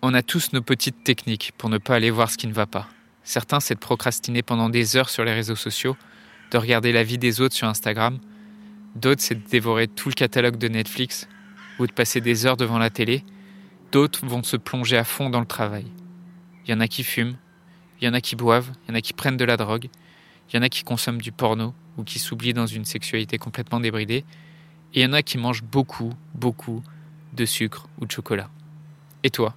On a tous nos petites techniques pour ne pas aller voir ce qui ne va pas. Certains, c'est de procrastiner pendant des heures sur les réseaux sociaux, de regarder la vie des autres sur Instagram. D'autres, c'est de dévorer tout le catalogue de Netflix ou de passer des heures devant la télé. D'autres vont se plonger à fond dans le travail. Il y en a qui fument, il y en a qui boivent, il y en a qui prennent de la drogue, il y en a qui consomment du porno ou qui s'oublient dans une sexualité complètement débridée, et il y en a qui mangent beaucoup, beaucoup de sucre ou de chocolat. Et toi,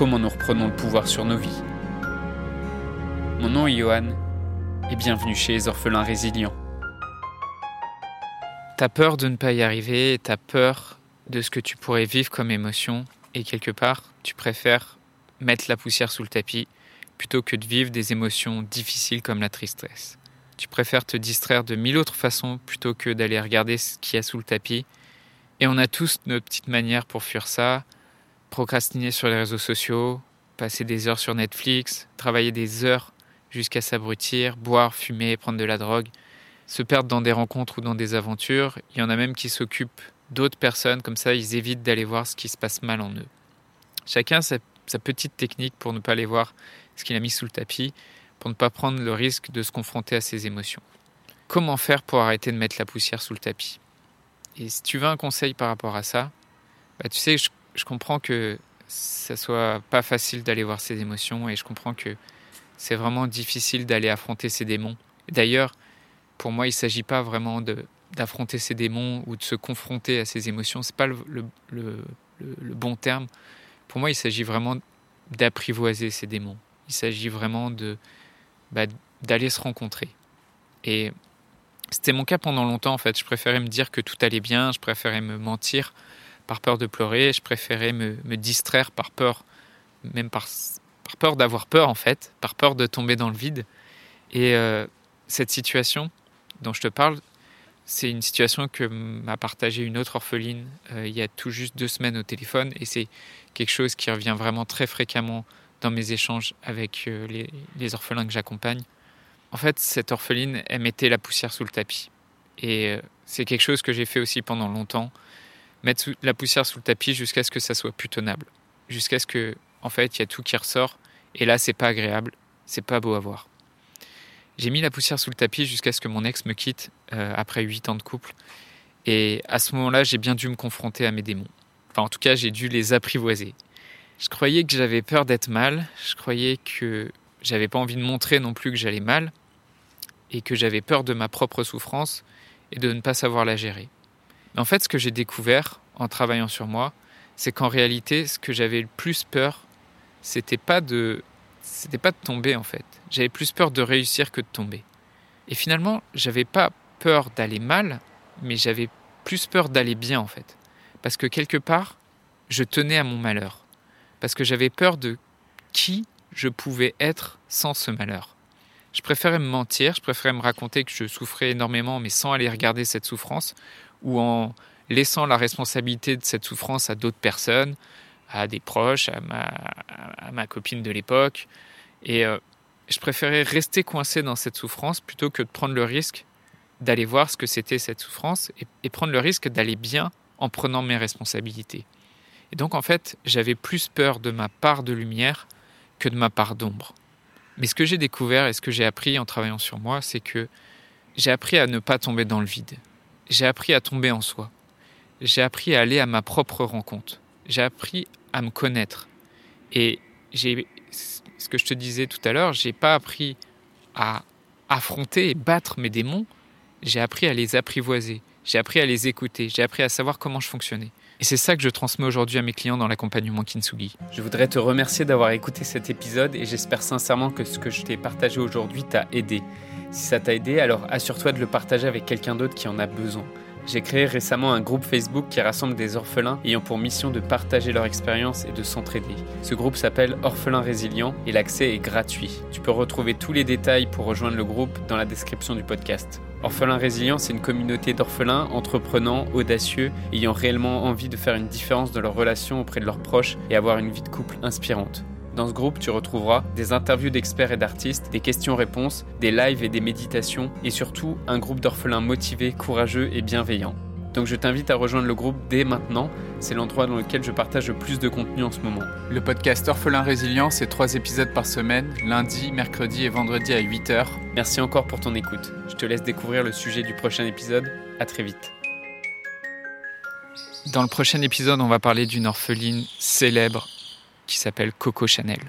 comment nous reprenons le pouvoir sur nos vies Mon nom est Johan, et bienvenue chez les orphelins résilients. T'as peur de ne pas y arriver, t'as peur de ce que tu pourrais vivre comme émotion, et quelque part, tu préfères mettre la poussière sous le tapis plutôt que de vivre des émotions difficiles comme la tristesse. Tu préfères te distraire de mille autres façons plutôt que d'aller regarder ce qu'il y a sous le tapis. Et on a tous nos petites manières pour fuir ça. Procrastiner sur les réseaux sociaux, passer des heures sur Netflix, travailler des heures jusqu'à s'abrutir, boire, fumer, prendre de la drogue, se perdre dans des rencontres ou dans des aventures. Il y en a même qui s'occupent d'autres personnes, comme ça ils évitent d'aller voir ce qui se passe mal en eux. Chacun sa, sa petite technique pour ne pas aller voir ce qu'il a mis sous le tapis, pour ne pas prendre le risque de se confronter à ses émotions. Comment faire pour arrêter de mettre la poussière sous le tapis? Et si tu veux un conseil par rapport à ça, bah, tu sais, je, je comprends que ça soit pas facile d'aller voir ses émotions et je comprends que c'est vraiment difficile d'aller affronter ses démons. D'ailleurs, pour moi, il ne s'agit pas vraiment d'affronter ses démons ou de se confronter à ses émotions. C'est pas le, bon terme. Pour moi, il s'agit vraiment d'apprivoiser ses démons. Il s'agit vraiment bah, d'aller se rencontrer. Et c'était mon cas pendant longtemps en fait. Je préférais me dire que tout allait bien, je préférais me mentir par peur de pleurer, je préférais me, distraire par peur, même par, peur d'avoir peur en fait, par peur de tomber dans le vide. Et euh, cette situation dont je te parle, c'est une situation que m'a partagée une autre orpheline euh, il y a tout juste deux semaines au téléphone et c'est quelque chose qui revient vraiment très fréquemment dans mes échanges avec euh, les, les, orphelins que j'accompagne. En fait, cette orpheline, elle mettait la poussière sous le tapis. Et c'est quelque chose que j'ai fait aussi pendant longtemps, mettre la poussière sous le tapis jusqu'à ce que ça soit plus tenable, jusqu'à ce que, en fait, il y a tout qui ressort. Et là, c'est pas agréable, c'est pas beau à voir. J'ai mis la poussière sous le tapis jusqu'à ce que mon ex me quitte euh, après huit ans de couple. Et à ce moment-là, j'ai bien dû me confronter à mes démons. Enfin, en tout cas, j'ai dû les apprivoiser. Je croyais que j'avais peur d'être mal. Je croyais que j'avais pas envie de montrer non plus que j'allais mal. Et que j'avais peur de ma propre souffrance et de ne pas savoir la gérer. En fait, ce que j'ai découvert en travaillant sur moi, c'est qu'en réalité, ce que j'avais le plus peur, c'était pas de c'était pas de tomber en fait. J'avais plus peur de réussir que de tomber. Et finalement, j'avais pas peur d'aller mal, mais j'avais plus peur d'aller bien en fait. Parce que quelque part, je tenais à mon malheur. Parce que j'avais peur de qui je pouvais être sans ce malheur. Je préférais me mentir, je préférais me raconter que je souffrais énormément, mais sans aller regarder cette souffrance, ou en laissant la responsabilité de cette souffrance à d'autres personnes, à des proches, à ma, copine de l'époque. Et euh, je préférais rester coincé dans cette souffrance plutôt que de prendre le risque d'aller voir ce que c'était cette souffrance et prendre le risque d'aller bien en prenant mes responsabilités. Et donc en fait, j'avais plus peur de ma part de lumière que de ma part d'ombre. Mais ce que j'ai découvert et ce que j'ai appris en travaillant sur moi, c'est que j'ai appris à ne pas tomber dans le vide. J'ai appris à tomber en soi. J'ai appris à aller à ma propre rencontre. J'ai appris à me connaître. Et j'ai ce que je te disais tout à l'heure, j'ai pas appris à affronter et battre mes démons, j'ai appris à les apprivoiser, j'ai appris à les écouter, j'ai appris à savoir comment je fonctionnais. Et c'est ça que je transmets aujourd'hui à mes clients dans l'accompagnement Kintsugi. Je voudrais te remercier d'avoir écouté cet épisode et j'espère sincèrement que ce que je t'ai partagé aujourd'hui t'a aidé. Si ça t'a aidé, alors assure-toi de le partager avec quelqu'un d'autre qui en a besoin. J'ai créé récemment un groupe Facebook qui rassemble des orphelins ayant pour mission de partager leur expérience et de s'entraider. Ce groupe s'appelle Orphelins Résilients et l'accès est gratuit. Tu peux retrouver tous les détails pour rejoindre le groupe dans la description du podcast. Orphelins Résilients, c'est une communauté d'orphelins entreprenants, audacieux, ayant réellement envie de faire une différence dans leurs relations auprès de leurs proches et avoir une vie de couple inspirante. Dans ce groupe, tu retrouveras des interviews d'experts et d'artistes, des questions-réponses, des lives et des méditations, et surtout un groupe d'orphelins motivés, courageux et bienveillants. Donc je t'invite à rejoindre le groupe dès maintenant, c'est l'endroit dans lequel je partage le plus de contenu en ce moment. Le podcast Orphelin Résilient, c'est trois épisodes par semaine, lundi, mercredi et vendredi à 8h. Merci encore pour ton écoute. Je te laisse découvrir le sujet du prochain épisode. À très vite. Dans le prochain épisode, on va parler d'une orpheline célèbre qui s'appelle Coco Chanel.